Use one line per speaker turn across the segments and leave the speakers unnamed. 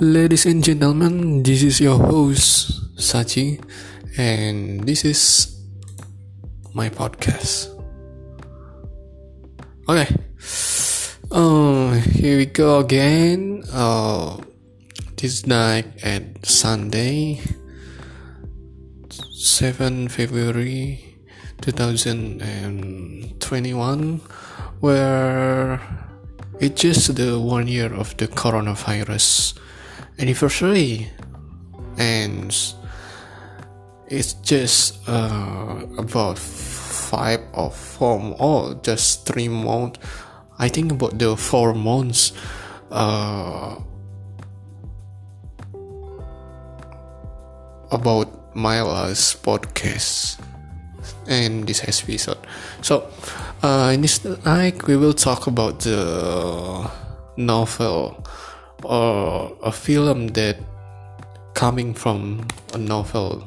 Ladies and gentlemen, this is your host Sachi, and this is my podcast. Okay, uh, here we go again. Uh, this night at Sunday, 7 February 2021, where it's just the one year of the coronavirus anniversary and it's just uh, about five or four or just three months. I think about the four months uh, about my last podcast and this episode. So uh, in this night we will talk about the novel or a film that coming from a novel,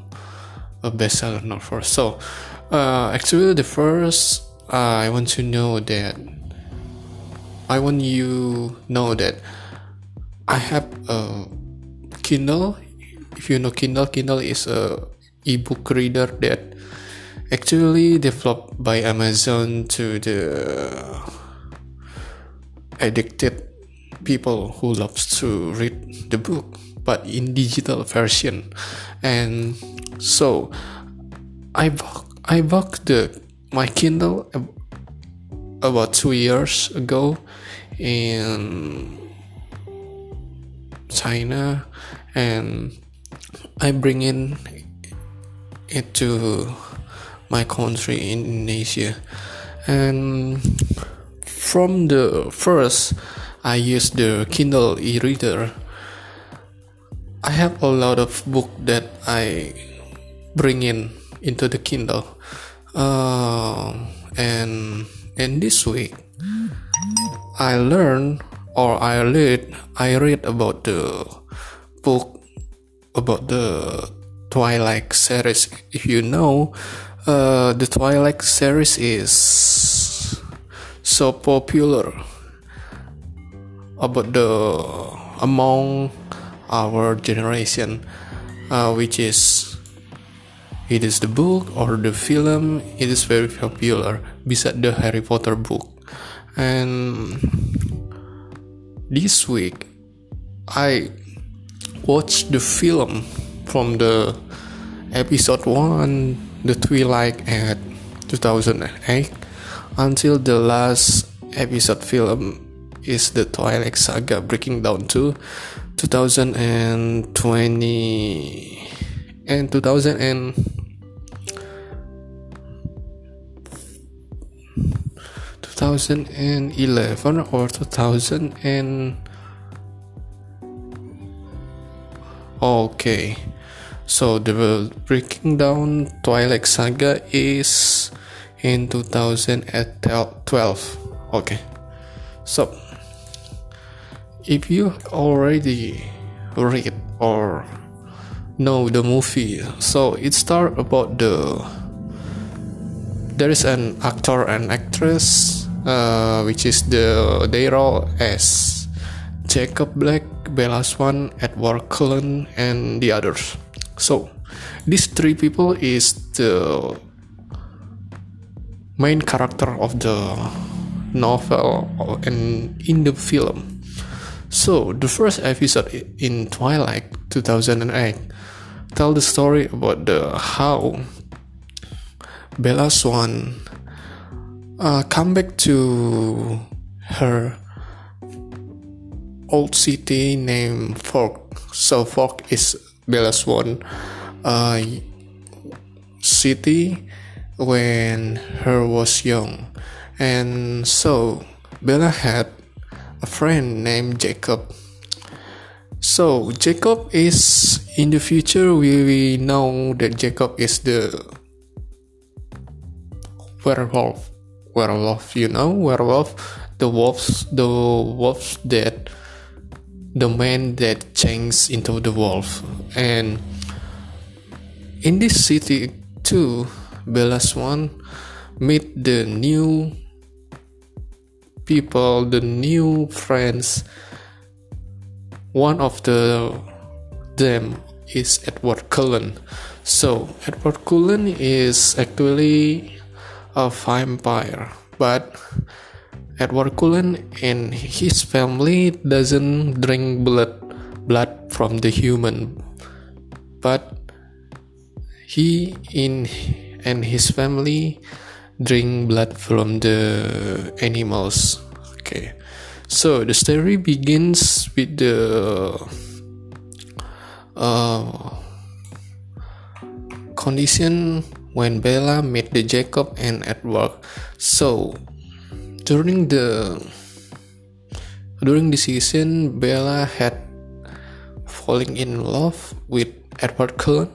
a bestseller novel. So, uh, actually, the first uh, I want to know that I want you know that I have a Kindle. If you know Kindle, Kindle is a ebook reader that actually developed by Amazon to the addicted people who loves to read the book but in digital version. And so i bought i bought the my kindle about two years ago in china and i bring in it to my country in indonesia. And from the first I use the Kindle e-reader. I have a lot of book that I bring in into the Kindle. Uh, and and this week I learn or I read I read about the book about the Twilight series. If you know, uh, the Twilight series is so popular about the among our generation uh, which is it is the book or the film. It is very popular. Beside the Harry Potter book. And this week I watched the film from the episode 1 the Twilight at 2008 until the last episode film is the Twilight Saga breaking down to 2020 and 2000 and 2011 or 2000 and okay. So the breaking down Twilight Saga is in 2012 okay. So if you already read or know the movie so it start about the there is an actor and actress uh, which is the they role as Jacob Black, Bella Swan, Edward Cullen, and the others. So these three people is the main character of the novel and in the film so, the first episode in Twilight 2008 tell the story about the how Bella Swan uh, come back to her old city named Fork. So Fork is Bella Swan uh, city when her was young, and so Bella had a friend named Jacob. So Jacob is in the future we, we know that Jacob is the werewolf. Werewolf, you know, werewolf, the wolves, the wolves that the man that changes into the wolf. And in this city too, Bella Swan meet the new people, the new friends one of the them is Edward Cullen. So Edward Cullen is actually a vampire, but Edward Cullen and his family doesn't drink blood blood from the human, but he in and his family drink blood from the animals. Okay, so the story begins with the uh, condition when Bella met the Jacob and Edward. So during the during the season, Bella had falling in love with Edward Cullen,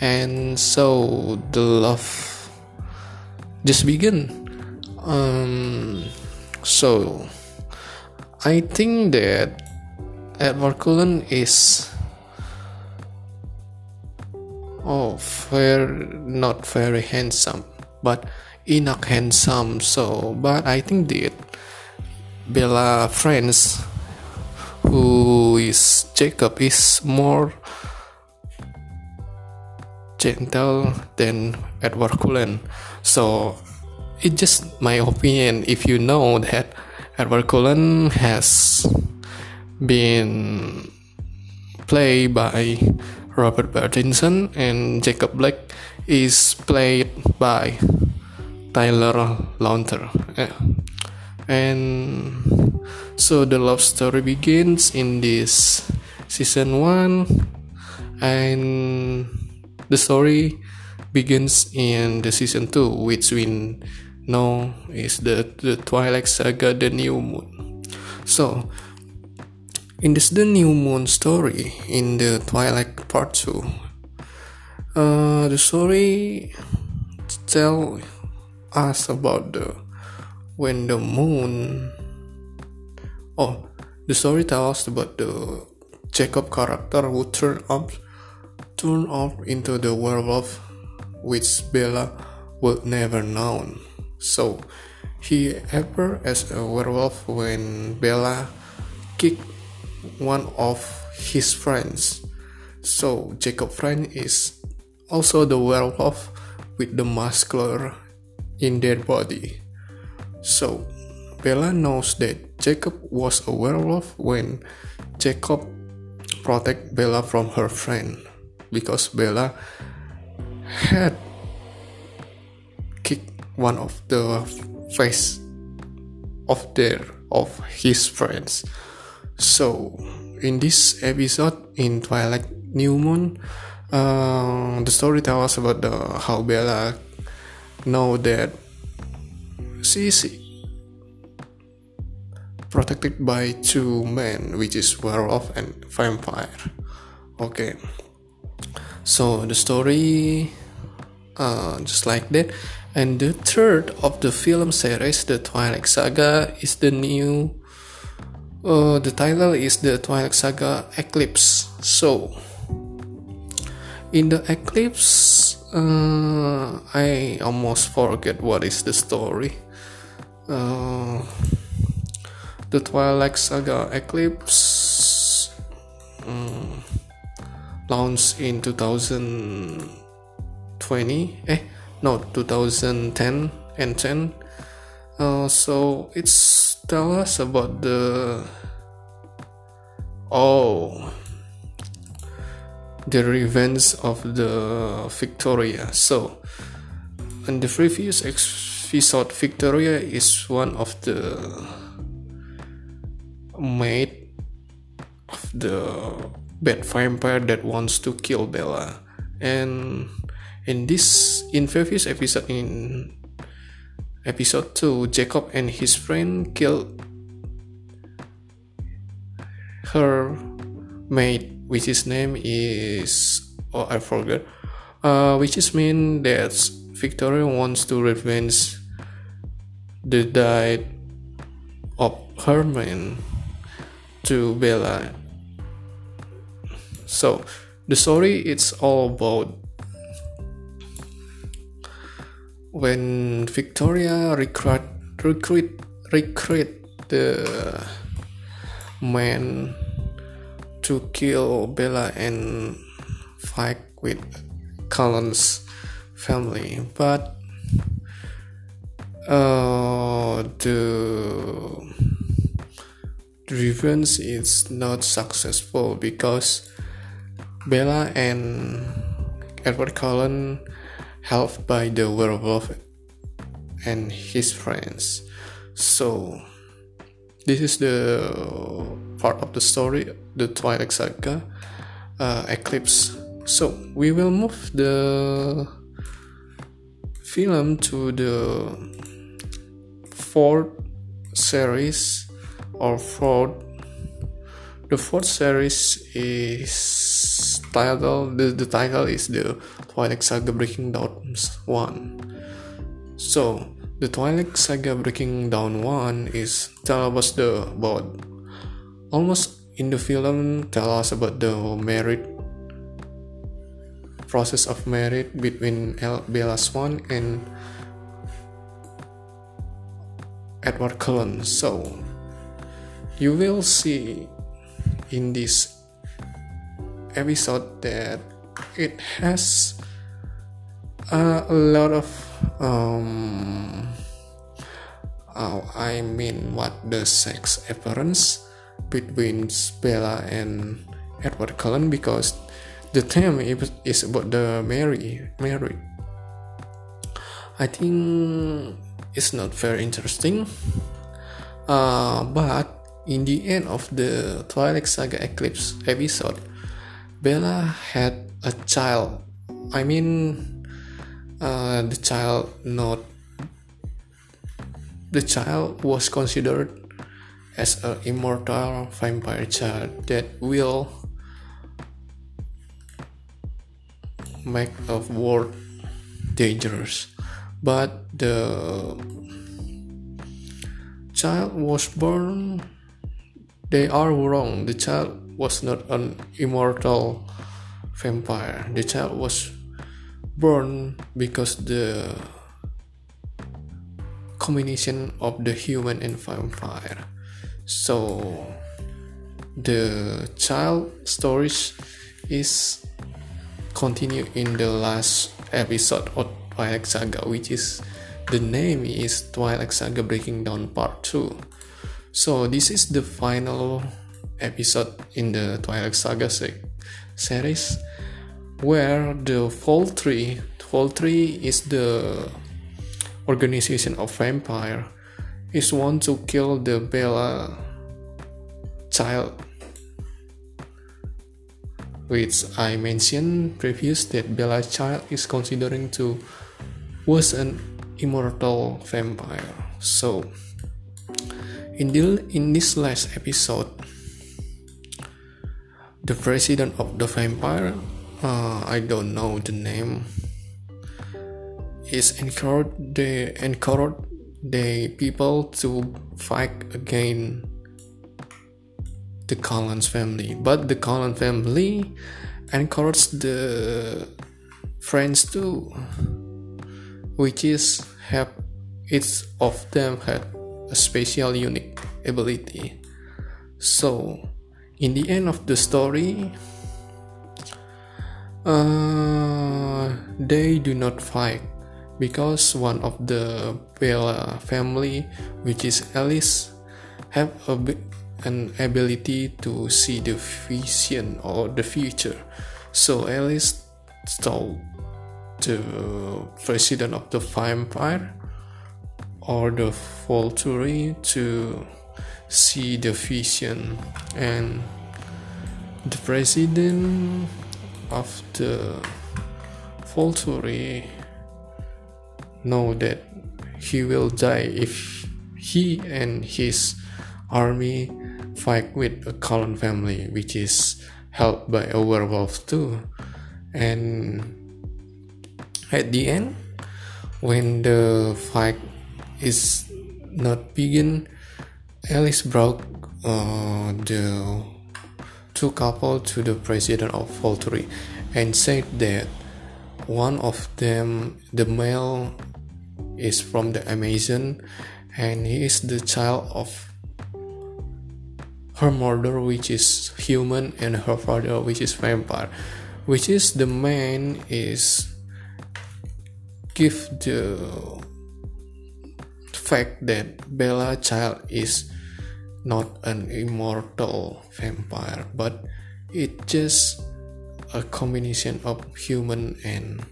and so the love just begin. Um, so I think that Edward Cullen is oh very not very handsome but enough handsome so but i think that bella friends who is jacob is more gentle than edward cullen so it's just my opinion if you know that edward cullen has been played by Robert Pattinson and Jacob Black is played by Tyler. Yeah. And so the love story begins in this season 1 and the story begins in the season 2 which we know is the, the Twilight Saga The New Moon. So in this the new moon story in the twilight part 2 uh, the story tell us about the when the moon oh the story tells us about the jacob character who turn up turn off into the werewolf which bella would never known so he appeared as a werewolf when bella kicked one of his friends. So Jacob friend is also the werewolf with the muscular in their body. So Bella knows that Jacob was a werewolf when Jacob protect Bella from her friend because Bella had kicked one of the face of their of his friends. So, in this episode in Twilight New Moon, uh, the story tells us about the how Bella know that she is protected by two men, which is werewolf and vampire. Okay, so the story uh, just like that. And the third of the film series, the Twilight Saga, is the new uh, the title is the Twilight Saga Eclipse. So, in the Eclipse, uh, I almost forget what is the story. Uh, the Twilight Saga Eclipse um, launched in 2020. Eh, no, 2010 and 10. Uh, so it's tell us about the oh the revenge of the Victoria. So, in the previous episode, Victoria is one of the maid of the bad vampire that wants to kill Bella, and in this in previous episode in Episode 2 Jacob and his friend killed her mate, which his name is. Oh, I forgot. Uh, which is mean that Victoria wants to revenge the death of her man to Bella. So the story it's all about when Victoria recruit recruit recruit the men to kill Bella and fight with Cullen's family, but uh, the revenge is not successful because Bella and Edward Cullen helped by the werewolf and his friends. So this is the part of the story, the Twilight Saga uh, Eclipse. So we will move the film to the fourth series or fourth. The fourth series is title. The, the title is the Twilight Saga Breaking Dawn one. So the Twilight Saga Breaking Dawn one is tell us the about almost in the film tell us about the married process of marriage between El- Bella Swan and Edward Cullen. So you will see in this episode that it has uh, a lot of um, oh, I mean what the sex appearance between Bella and Edward Cullen because the theme is about the Mary Mary. I think it's not very interesting, uh, but in the end of the Twilight Saga Eclipse episode, Bella had a child. I mean, uh, the child not the child was considered as an immortal vampire child that will make a world dangerous but the child was born they are wrong the child was not an immortal vampire. The child was born because the combination of the human and vampire. So the child stories is continue in the last episode of Twilight Saga which is the name is Twilight Saga Breaking Down Part 2 so this is the final episode in the Twilight Saga series where the Volturi, is the organization of vampire, is want to kill the Bella child, which I mentioned previous that Bella child is considering to was an immortal vampire. So in the, in this last episode, the president of the vampire uh, I don't know the name. Is encourage the encourage the people to fight against the Cullens family. But the Cullens family encouraged the friends too which is have each of them had a special unique ability. So in the end of the story uh, they do not fight because one of the Bella family, which is Alice, have a, an ability to see the vision or the future. So Alice told the president of the vampire or the Volturi to see the vision and the president of the Volturi know that he will die if he and his army fight with a Cullen family, which is helped by a werewolf too. And at the end, when the fight is not begin, Alice brought uh, the two couple to the president of Volturi and said that one of them, the male, is from the Amazon and he is the child of her mother which is human and her father which is vampire which is the man is give the fact that Bella child is not an immortal vampire but it just a combination of human and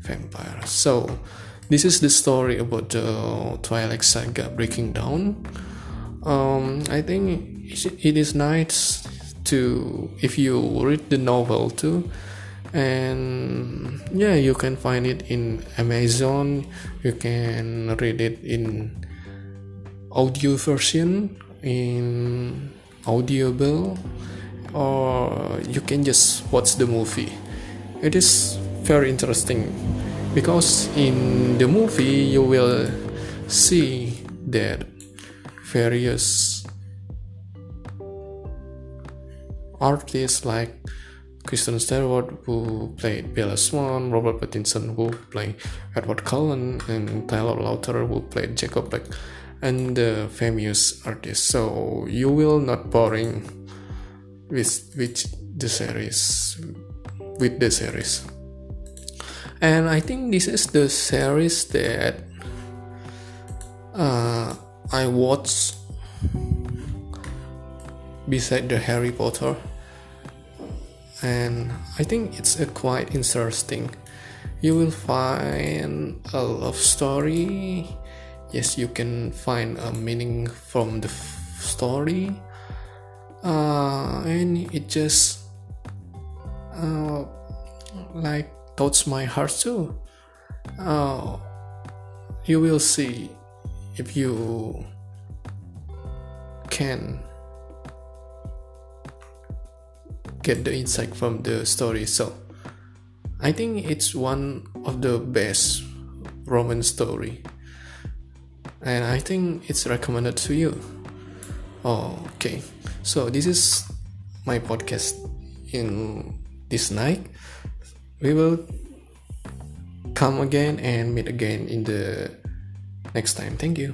vampire. So this is the story about the twilight saga breaking down. Um, i think it is nice to if you read the novel too and yeah you can find it in amazon you can read it in audio version in audible or you can just watch the movie. It is very interesting because in the movie you will see that various artists like Kristen Stewart who played Bella Swan, Robert Pattinson who played Edward Cullen, and Tyler Lautner who played Jacob Black, and the famous artists. So you will not boring with with the series with the series. And I think this is the series that uh, I watched beside the Harry Potter and I think it's a quite interesting. You will find a love story. Yes, you can find a meaning from the story, uh, and it just uh, like touch my heart too. Uh, you will see if you can get the insight from the story. So I think it's one of the best roman story. And I think it's recommended to you. Oh, okay. So this is my podcast in this night. We will come again and meet again in the next time. Thank you.